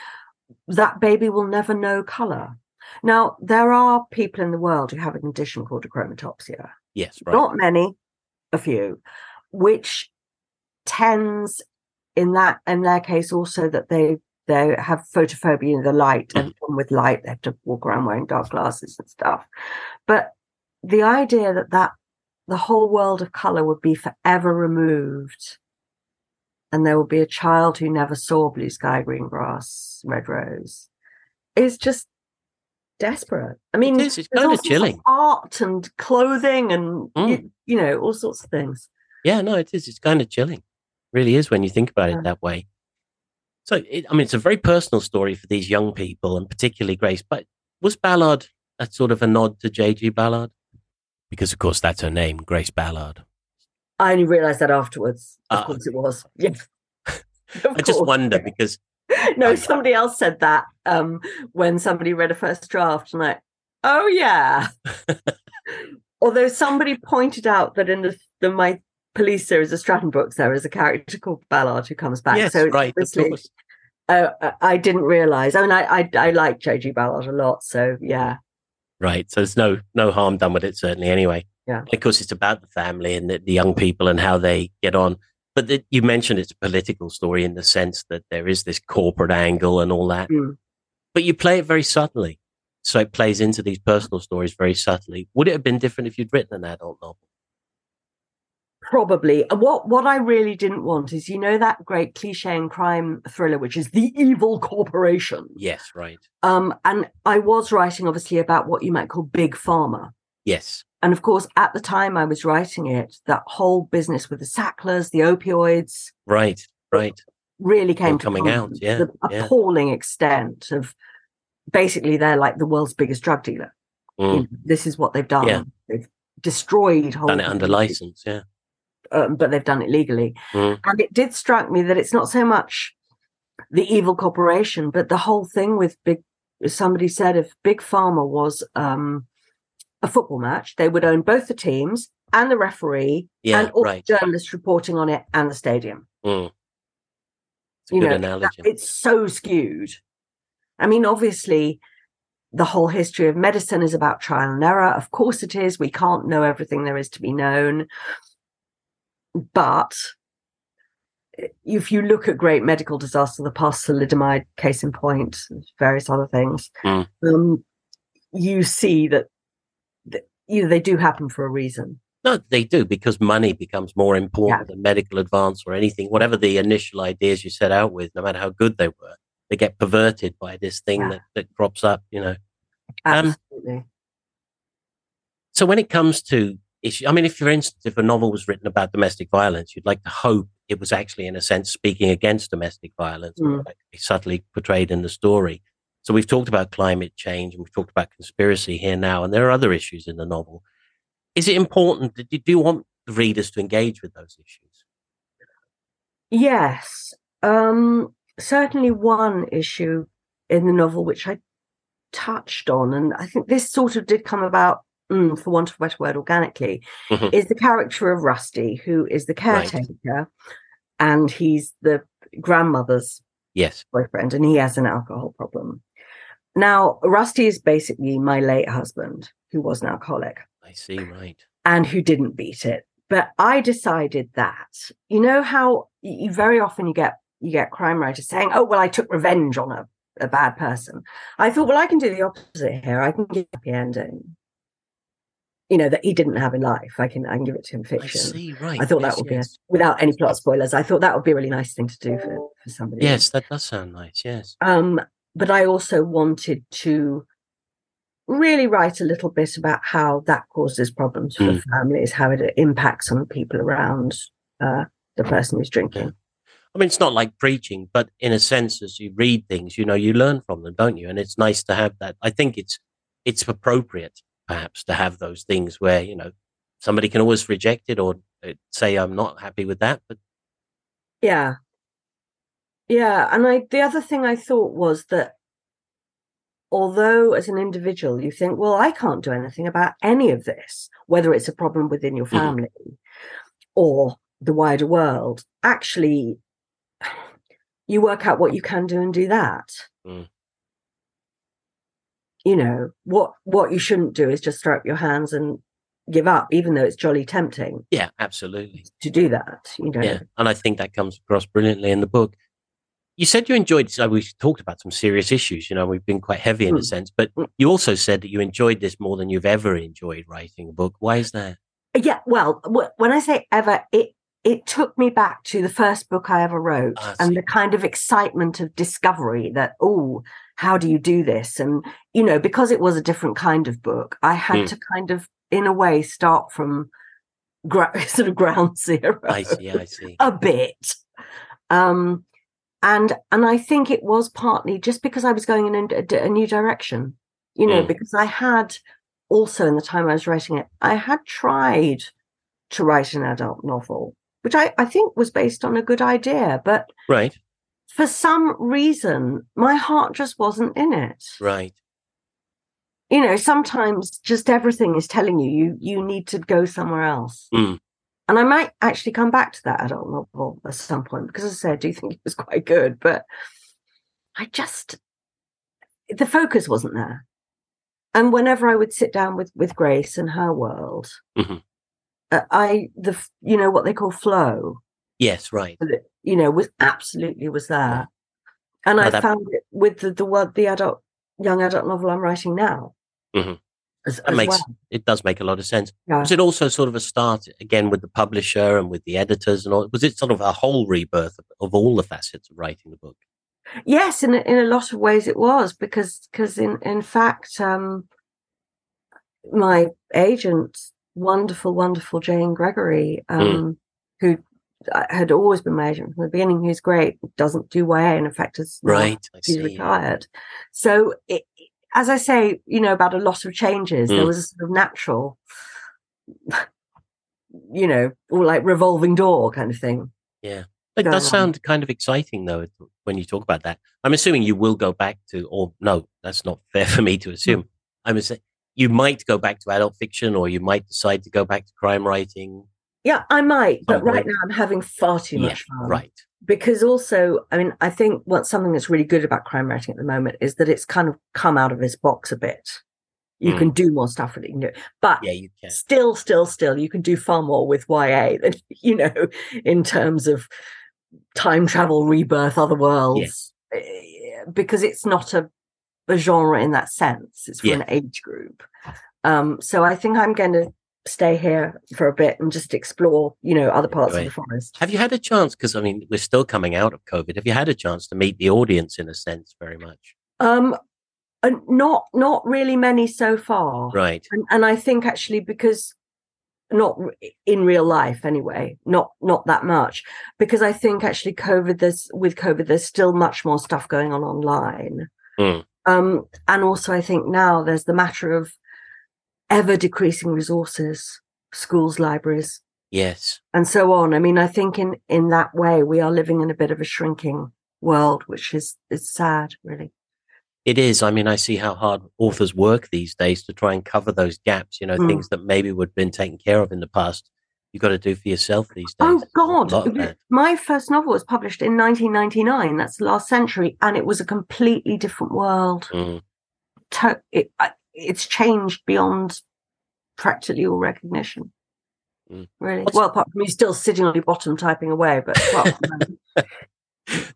That baby will never know color. Now there are people in the world who have a condition called achromatopsia. Yes, right. Not many, a few, which tends in that in their case also that they they have photophobia in the light Mm-hmm. and problem with light. They have to walk around wearing dark glasses and stuff. But the idea that that the whole world of color would be forever removed and there will be a child who never saw blue sky, green grass, red rose is just desperate. I mean, is, it's kinda all of chilling. art and clothing and Mm. you, you know all sorts of things. Yeah, no, it is. It's kind of chilling. Really is when you think about Yeah. it that way. So, it, I mean, it's a very personal story for these young people, and particularly Grace. But was Ballard a sort of a nod to J.G. Ballard? Because, of course, that's her name, Grace Ballard. I only realised that afterwards. Of Ah. course, it was. [LAUGHS] Yes. I just wonder because [LAUGHS] no, somebody else said that um, when somebody read a first draft, and like, oh yeah. [LAUGHS] Although somebody pointed out that in the, the my police series of Stratton books, there is a character called Ballard who comes back. yes, so it's right, of course. uh, I- didn't realise. I mean, I I, I like J.G. Ballard a lot, so yeah. Right. So there's no no harm done with it, certainly. Anyway, Yeah. Because it's about the family and the, the young people and how they get on. But the, you mentioned it's a political story in the sense that there is this corporate angle and all that. Mm. But you play it very subtly, so it plays into these personal stories very subtly. Would it have been different if you'd written an adult novel? Probably. Uh, What what I really didn't want is, you know, that great cliche and crime thriller, which is the evil corporation. Yes. Right. Um, and I was writing obviously about what you might call big pharma. Yes. And of course, at the time I was writing it, that whole business with the Sacklers, the opioids, Right. Right. really came to coming out, yeah, The yeah. appalling extent of basically they're like the world's biggest drug dealer. You Mm. know, this is what they've done. Yeah. They've destroyed whole Done it under license. Yeah. Um, but they've done it legally. Mm. And it did strike me that it's not so much the evil corporation. But the whole thing with big, somebody said if Big Pharma was um, a football match, they would own both the teams and the referee Yeah, and all right. the journalists reporting on it and the stadium. Mm. You know, analogy. It's so skewed. I mean, obviously, the whole history of medicine is about trial and error. Of course, it is. We can't know everything there is to be known. But if you look at great medical disaster, the past thalidomide case in point, various other things, Mm. um, you see that, you know, they do happen for a reason. No, they do because money becomes more important than medical advance or anything. Whatever the initial ideas you set out with, no matter how good they were, they get perverted by this thing Yeah. that, that crops up, you know. Um, Absolutely. So when it comes to issue, I mean, if for instance, if a novel was written about domestic violence, you'd like to hope it was actually, in a sense, speaking against domestic violence, Mm. subtly portrayed in the story. So we've talked about climate change and we've talked about conspiracy here now, and there are other issues in the novel. Is it important that you do want the readers to engage with those issues? Yes. Um, certainly one issue in the novel which I touched on, and I think this sort of did come about, mm, for want of a better word, organically, Mhm. is the character of Rusty, who is the Right. caretaker, and he's the grandmother's Yes. boyfriend, and he has an alcohol problem. Now, Rusty is basically my late husband, who was an alcoholic I see. Right. and who didn't beat it. But I decided that you know how you very often you get you get crime writers saying, "Oh, well, I took revenge on a, a bad person." I thought, well, I can do the opposite here. I can give a happy ending. You know that he didn't have in life. I can I can give it to him I fiction. see. Right. I thought yes, that would be a, without any plot spoilers. I thought that would be a really nice thing to do for for somebody. Yes, that does sound nice. Yes. Um, but I also wanted to really write a little bit about how that causes problems for Mm. families, how it impacts on people around uh, the person who's drinking. I mean, it's not like preaching, but in a sense, as you read things, you know, you learn from them, don't you? And it's nice to have that. I think it's it's appropriate, perhaps, to have those things where you know somebody can always reject it or uh, say I'm not happy with that, but Yeah. Yeah. And I the other thing I thought was that although as an individual you think, well, I can't do anything about any of this, whether it's a problem within your Mhm. family or the wider world, actually [SIGHS] you work out what you can do and do that. Mm. You know, what what you shouldn't do is just throw up your hands and give up, even though it's jolly tempting yeah, absolutely, to do that. You know. yeah. And I think that comes across brilliantly in the book. You said you enjoyed. So we talked about some serious issues. You know, we've been quite heavy in a Mm. sense, but Mm. you also said that you enjoyed this more than you've ever enjoyed writing a book. Why is that? Yeah, well, wh- when I say ever, it it took me back to the first book I ever wrote I and the kind of excitement of discovery that oh, how do you do this? And you know, because it was a different kind of book, I had Mm. to kind of, in a way, start from gra- [LAUGHS] sort of ground [LAUGHS] zero I see. I see. a bit. Um, and and I think it was partly just because I was going in a, a new direction, you know, Mm. because I had also in the time I was writing it, I had tried to write an adult novel, which I, I think was based on a good idea, but Right. For some reason my heart just wasn't in it. Right. You know, sometimes just everything is telling you you you need to go somewhere else. Mm. And I might actually come back to that adult novel at some point because, as I say, I do think it was quite good, but I just the focus wasn't there. And whenever I would sit down with with Grace and her world, Mhm. uh, I the you know what they call flow, Yes. Right. you know, was absolutely was there. And No, I that- found it with the the word the adult young adult novel I'm writing now. Mhm. As, That as makes well. it does make a lot of sense. Yeah. Was it also sort of a start again with the publisher and with the editors and all? Was it sort of a whole rebirth of, of all the facets of writing the book? Yes, in a, in a lot of ways it was because because in in fact um, my agent, wonderful, wonderful Jane Gregory, um, who uh, had always been my agent from the beginning, who's great, doesn't do YA, and in fact is Right. He's retired. So it, as I say, you know about a lot of changes, there Mm. was a sort of natural, you know, or like revolving door kind of thing. Yeah. It does on. sound kind of exciting, though, when you talk about that. I'm assuming you will go back to, or no, that's not fair for me to Hmm. assume. I'm assuming you might go back to adult fiction, or you might decide to go back to crime writing. Yeah, I might, but Some right point. now I'm having far too Yeah, much fun. right. Because also, I mean, I think what something that's really good about crime writing at the moment is that it's kind of come out of its box a bit. You Mm. can do more stuff with it, you know, but Yeah, you can. still, still, still, you can do far more with YA than [LAUGHS] you know in terms of time travel, rebirth, other worlds, Eh, because it's not a, a genre in that sense. It's for Yeah. an age group. Um, so I think I'm going to stay here for a bit and just explore, you know, other parts of the forest. Have you had a chance? Because I mean, we're still coming out of COVID. Have you had a chance to meet the audience in a sense, very much? Um, and not not really many so far. Right. and, and I think actually because not in real life anyway, not not that much because I think actually COVID there's with COVID there's still much more stuff going on online, Mm. um, and also I think now there's the matter of ever decreasing resources, schools, libraries, Yes. and so on. I mean, I think in in that way we are living in a bit of a shrinking world, which is is sad, really. It is. I mean, I see how hard authors work these days to try and cover those gaps, you know, Mm. things that maybe would have been taken care of in the past. You've got to do for yourself these days. Oh a lot God! My first novel was published in 1999. That's the last century, and it was a completely different world. Mm. To- it, I- it's changed beyond practically all recognition. Mm. Really, well, apart from you still sitting on your bottom typing away, but from [LAUGHS]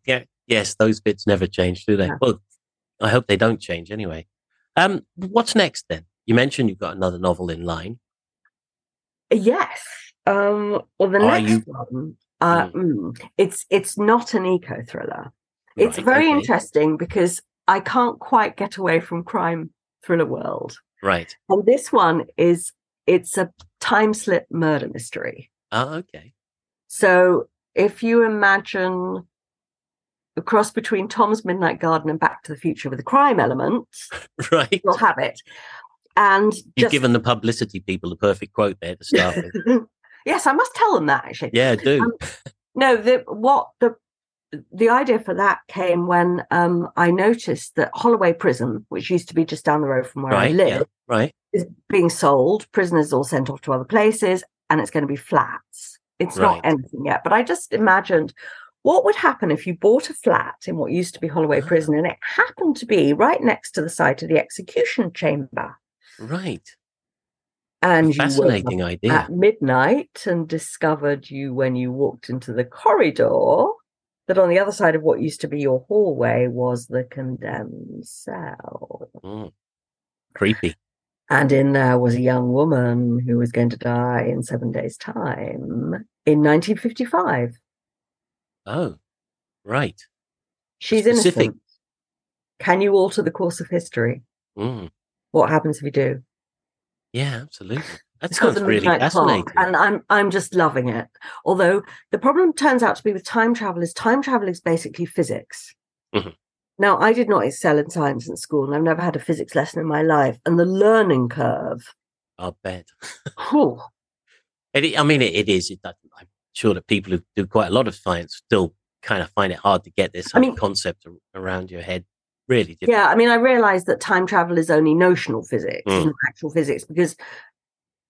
Yeah. Yes, those bits never change, do they? No. Well, I hope they don't change anyway. Um, what's next then? You mentioned you've got another novel in line. yes. Um, well, the Are next you- one, uh, mm, it's it's not an eco thriller. It's very okay. interesting because I can't quite get away from crime thriller world. Right. And this one is it's a time slip murder mystery. Oh, okay. So if you imagine a cross between Tom's Midnight Garden and Back to the Future with a crime element, [LAUGHS] Right. you'll have it. And You've just, given the publicity people the perfect quote there to start with. [LAUGHS] yes, I must tell them that actually. Yeah, do. Um, No, the what the the idea for that came when um, I noticed that Holloway Prison, which used to be just down the road from where I live, Yeah. Right. is being sold. Prisoners all sent off to other places, and it's going to be flats. It's Right. not anything yet, but I just imagined what would happen if you bought a flat in what used to be Holloway Ah. Prison, and it happened to be right next to the site of the execution chamber, Right. and you were Fascinating idea. at midnight and discovered you when you walked into the corridor that on the other side of what used to be your hallway was the condemned cell. Mm. Creepy. And in there was a young woman who was going to die in seven days' time in 1955. Oh, right. She's Specific. innocent. Can you alter the course of history? Mm. What happens if you do? Yeah, absolutely. That sounds the really fascinating. Clock, and I'm I'm just loving it. Although the problem turns out to be with time travel is time travel is basically physics. Mhm. Now I did not excel in science in school, and I've never had a physics lesson in my life. And the learning curve, I'll bet. [LAUGHS] whew, It, I mean, it, it is. It, I'm sure that people who do quite a lot of science still kind of find it hard to get this I mean- concept around your head. Really difficult. yeah. I mean, I realized that time travel is only notional physics, Mm. not actual physics, because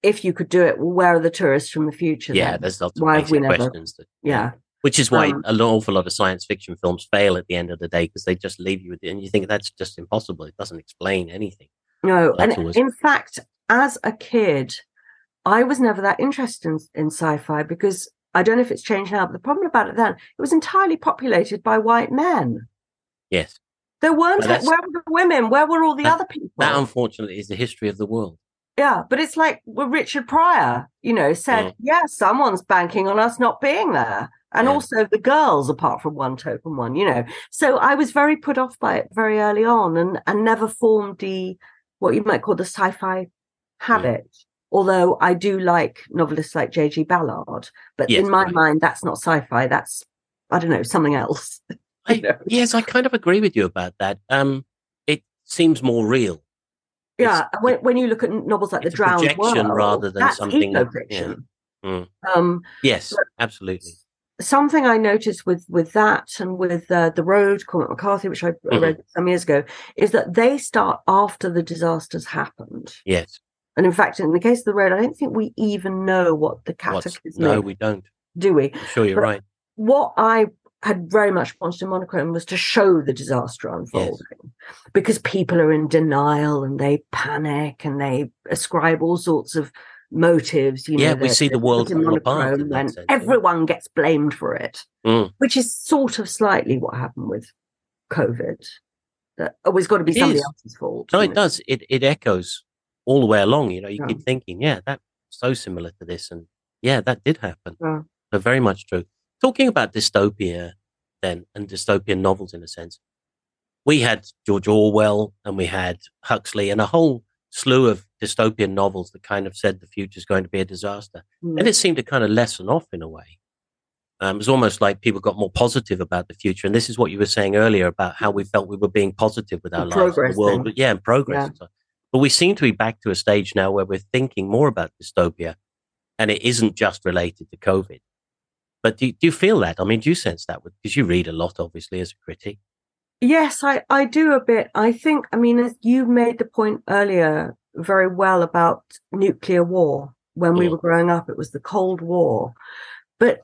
if you could do it, well, where are the tourists from the future? Yeah, then? there's lots of Why have we never- questions. That, yeah. Which is why Um, an awful lot of science fiction films fail at the end of the day because they just leave you with it, and you think that's just impossible. It doesn't explain anything. No, That's and always- in fact, as a kid, I was never that interested in, in sci-fi because I don't know if it's changed now, but the problem about it then, it was entirely populated by white men. Yes, There weren't Well, where were the women? Where were all the That- other people? that unfortunately is the history of the world. Yeah, but it's like well, Richard Pryor, you know, said, Mm. yeah, someone's banking on us not being there. And Yeah. also the girls, apart from one token one, you know. So I was very put off by it very early on and, and never formed the what you might call the sci-fi habit. Although I do like novelists like J.G. Ballard, but Yes, in my right. mind, that's not sci-fi. That's I don't know something else. [LAUGHS] I, know? yes, I kind of agree with you about that. Um, it seems more real. Yeah, when, when you look at novels like The Drowned World, rather than that's something that- eco-fiction. Mm. Um, Yes, absolutely. something I noticed with with that and with uh, the Road, Cormac McCarthy, which I Mhm. read some years ago, is that they start after the disasters happened. Yes. And in fact, in the case of the Road, I don't think we even know what the What's, cataclysm no, we don't. do we? I'm sure you're But- right. What I had very much wanted in monochrome was to show the disaster unfolding because people are in denial and they panic and they ascribe all sorts of motives. You Yeah, know, we see the world in monochrome and sense, yeah. everyone gets blamed for it, Mm. which is sort of slightly what happened with COVID. That always got to be It somebody is. else's fault. No, it know. does. It it echoes all the way along. You know, you Yeah. keep thinking, yeah, that's so similar to this, and yeah, that did happen. Yeah. So very much true. Talking about dystopia, then, and dystopian novels in a sense, we had George Orwell and we had Huxley and a whole slew of dystopian novels that kind of said the future is going to be a disaster, Mm. and it seemed to kind of lessen off in a way. Um, it was almost like people got more positive about the future, and this is what you were saying earlier about how we felt we were being positive with our lives, the world, but yeah, and progress. Yeah. and so- But we seem to be back to a stage now where we're thinking more about dystopia, and it isn't just related to COVID. But do, do you feel that? I mean, do you sense that? Because you read a lot, obviously, as a critic. Yes, I, I do a bit. I think, I mean, you made the point earlier very well about nuclear war. When we Mm. were growing up, it was the Cold War. But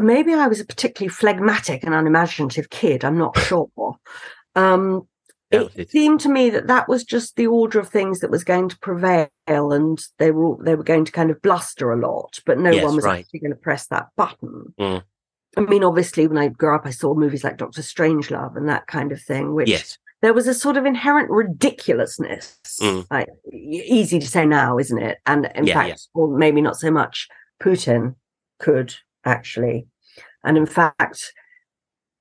maybe I was a particularly phlegmatic and unimaginative kid. I'm not [LAUGHS] sure. Um, it seemed to me that that was just the order of things that was going to prevail, and they were all, they were going to kind of bluster a lot, but no Yes, one was right. actually going to press that button. Mm. I mean, obviously, when I grew up, I saw movies like Doctor Strangelove and that kind of thing, which Yes. there was a sort of inherent ridiculousness. Mm. Like, easy to say now, isn't it? And in Yeah, fact, yeah. or maybe not so much, Putin could actually. And in fact,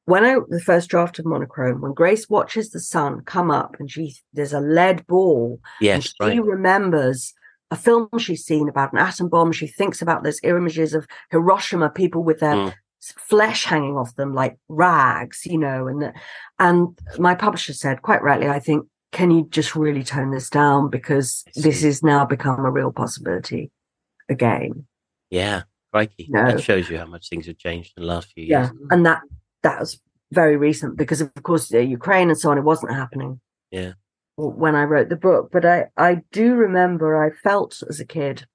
when I the first draft of Monochrome, when Grace watches the sun come up and she there's a lead ball and Yes. she Right. remembers a film she's seen about an atom bomb. She thinks about those images of Hiroshima, people with their Mm. flesh hanging off them like rags, you know. And and my publisher said quite rightly, I think, can you just really tone this down because this has now become a real possibility again. Yeah. Crikey. No. That shows you how much things have changed in the last few years. Yeah, and that that was very recent because of course the Ukraine and so on. It wasn't happening. Yeah. when I wrote the book, but I I do remember I felt as a kid,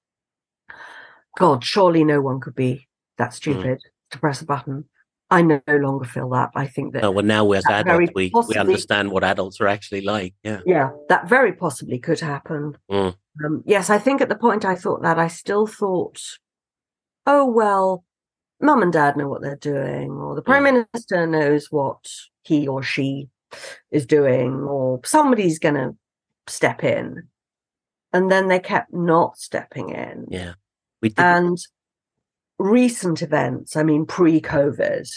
God, surely no one could be that stupid to press a button. I no longer feel that. I think that No, well, now as adults, we, we understand what adults are actually like. Yeah. yeah, that very possibly could happen. Mm. Um, yes, I think at the point I thought that, I still thought, oh, well, mum and dad know what they're doing, or the prime minister knows what he or she is doing, or somebody's going to step in. And then they kept not stepping in. Yeah. We did. And recent events, I mean, pre COVID,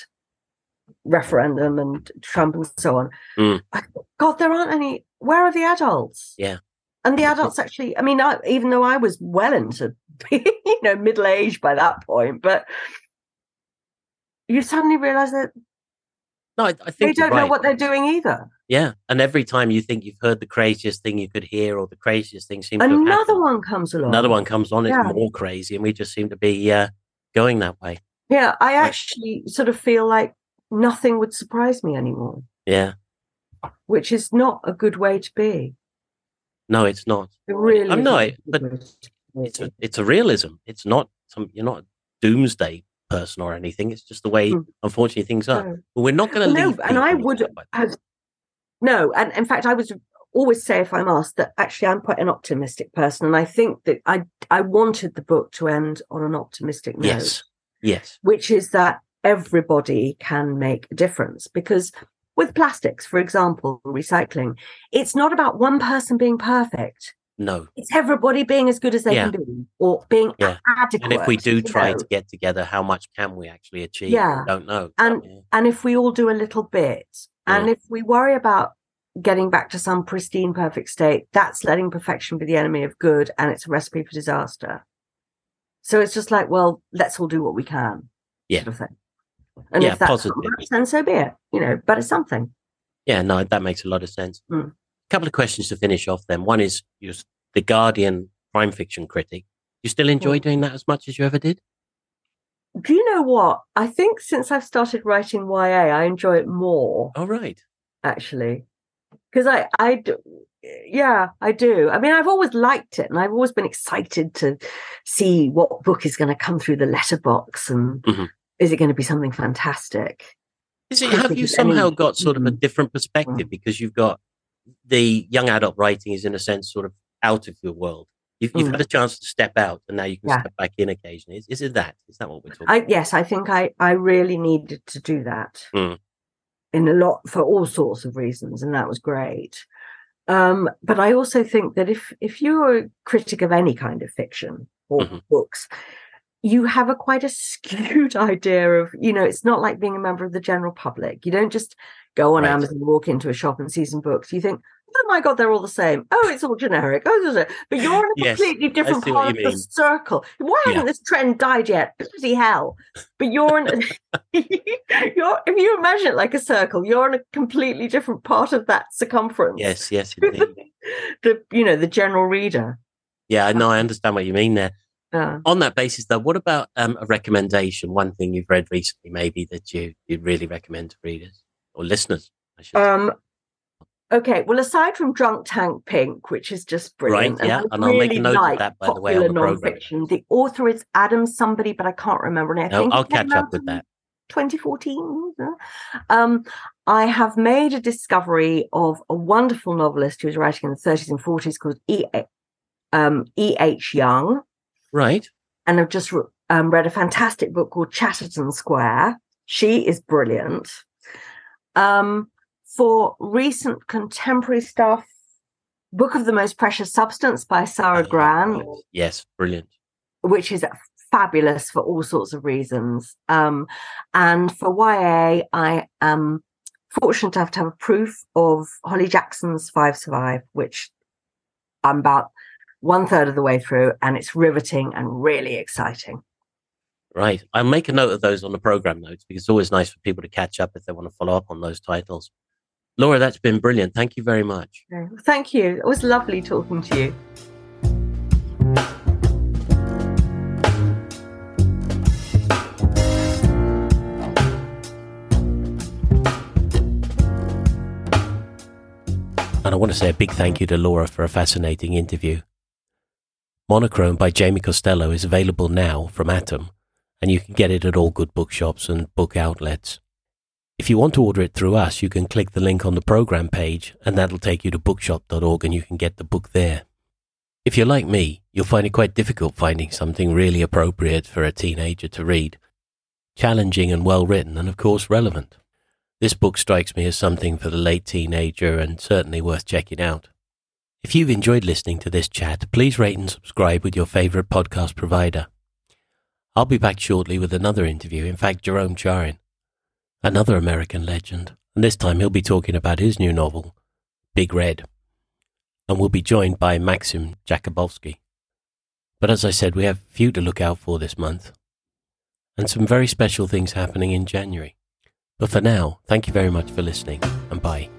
referendum and Trump and so on. Mm. God, there aren't any. Where are the adults? Yeah. And the adults actually, I mean, I, even though I was well into, [LAUGHS] you know, middle age by that point, but you suddenly realize that no, I, I they don't know what they're doing either. Yeah. And every time you think you've heard the craziest thing you could hear or the craziest thing seems Another one comes along. another one comes on, it's Yeah. more crazy. And we just seem to be uh, going that way. Yeah, I actually sort of feel like nothing would surprise me anymore, Yeah. which is not a good way to be. No, it's not. It really I'm not, but It's a, it's a realism. It's not some, you're not doomsday person or anything. It's just the way, Hmm. unfortunately, things are. No. But we're not going to No, leave. and I would have no, and in fact, I would always say if I'm asked that actually I'm quite an optimistic person, and I think that I I wanted the book to end on an optimistic note, Yes. Yes. which is that everybody can make a difference because. With plastics, for example, recycling, it's not about one person being perfect. No. It's everybody being as good as they Yeah. can be or being Yeah. adequate. And if we do try know. to get together, how much can we actually achieve? Yeah. We don't know. And- Yeah. and if we all do a little bit and Mm. if we worry about getting back to some pristine perfect state that's letting perfection be the enemy of good and it's a recipe for disaster so it's just like well let's all do what we can Yeah. sort of thing and Yeah, if that's not much, then so be it you know but it's something Yeah, no, that makes a lot of sense. Mm. Couple of questions to finish off then. One is you're the Guardian crime fiction critic. You still enjoy Mm. doing that as much as you ever did? do you know what? I think since I've started writing YA, I enjoy it more. Oh, right. Actually, because I, I, do, yeah, I do. I mean, I've always liked it, and I've always been excited to see what book is going to come through the letterbox, and Mhm. is it going to be something fantastic? Is it, have you somehow any- got sort of a Mm. different perspective because you've got the young adult writing is in a sense sort of out of your world. You've, you've Mm. had a chance to step out, and now you can Yeah. step back in occasionally. Is, is it that? Is that what we're talking? I yes, I think I I really needed to do that Mm. in a lot for all sorts of reasons, and that was great. Um, but I also think that if if you're a critic of any kind of fiction or Mhm. books, you have a quite a skewed [LAUGHS] idea of you know it's not like being a member of the general public. You don't just go on Right. Amazon, walk into a shop and see some books. You think. Oh my god, they're all the same. Oh, it's all generic. Oh, but you're in a Yes, completely different part of the circle. Why Yeah. hasn't this trend died yet? Bloody hell! But you're in. [LAUGHS] you're if you imagine it like a circle, you're in a completely different part of that circumference. Yes, yes, [LAUGHS] indeed. the you know the general reader. yeah, no, I understand what you mean there. Uh, On that basis, though, what about um, a recommendation? One thing you've read recently, maybe that you you'd really recommend to readers or listeners? I should say. um. Okay, well, aside from Drunk Tank Pink, which is just brilliant, yeah, I and I'll make a really note of like that, by the way, on the nonfiction. The author is Adam somebody, but I can't remember. And I No, think I'll catch up with that. 2014. Um, I have made a discovery of a wonderful novelist who was writing in the 30s and 40s called E. Um, e. H. Young, Right. and I've just um, read a fantastic book called Chatterton Square. She is brilliant. Um, for recent contemporary stuff, Book of the Most Precious Substance by Sara Ah, Gran, right. Yes, brilliant. which is fabulous for all sorts of reasons. Um, and for YA, I am fortunate enough to have a proof of Holly Jackson's Five Survive, which I'm about one third of the way through, and it's riveting and really exciting. Right. I'll make a note of those on the program notes because it's always nice for people to catch up if they want to follow up on those titles. Laura, that's been brilliant. Thank you very much. Thank you. It was lovely talking to you. And I want to say a big thank you to Laura for a fascinating interview. Monochrome by Jamie Costello is available now from Atom, and you can get it at all good bookshops and book outlets. If you want to order it through us, you can click the link on the program page, and that'll take you to bookshop.org and you can get the book there. If you're like me, you'll find it quite difficult finding something really appropriate for a teenager to read. Challenging and well written, and of course relevant. This book strikes me as something for the late teenager and certainly worth checking out. If you've enjoyed listening to this chat, please rate and subscribe with your favorite podcast provider. I'll be back shortly with another interview, in fact, Jerome Charyn, another American legend, and this time he'll be talking about his new novel, Big Red. And we'll be joined by Maxim Jakubowski. But as I said, we have few to look out for this month, and some very special things happening in January. But for now, thank you very much for listening, and bye.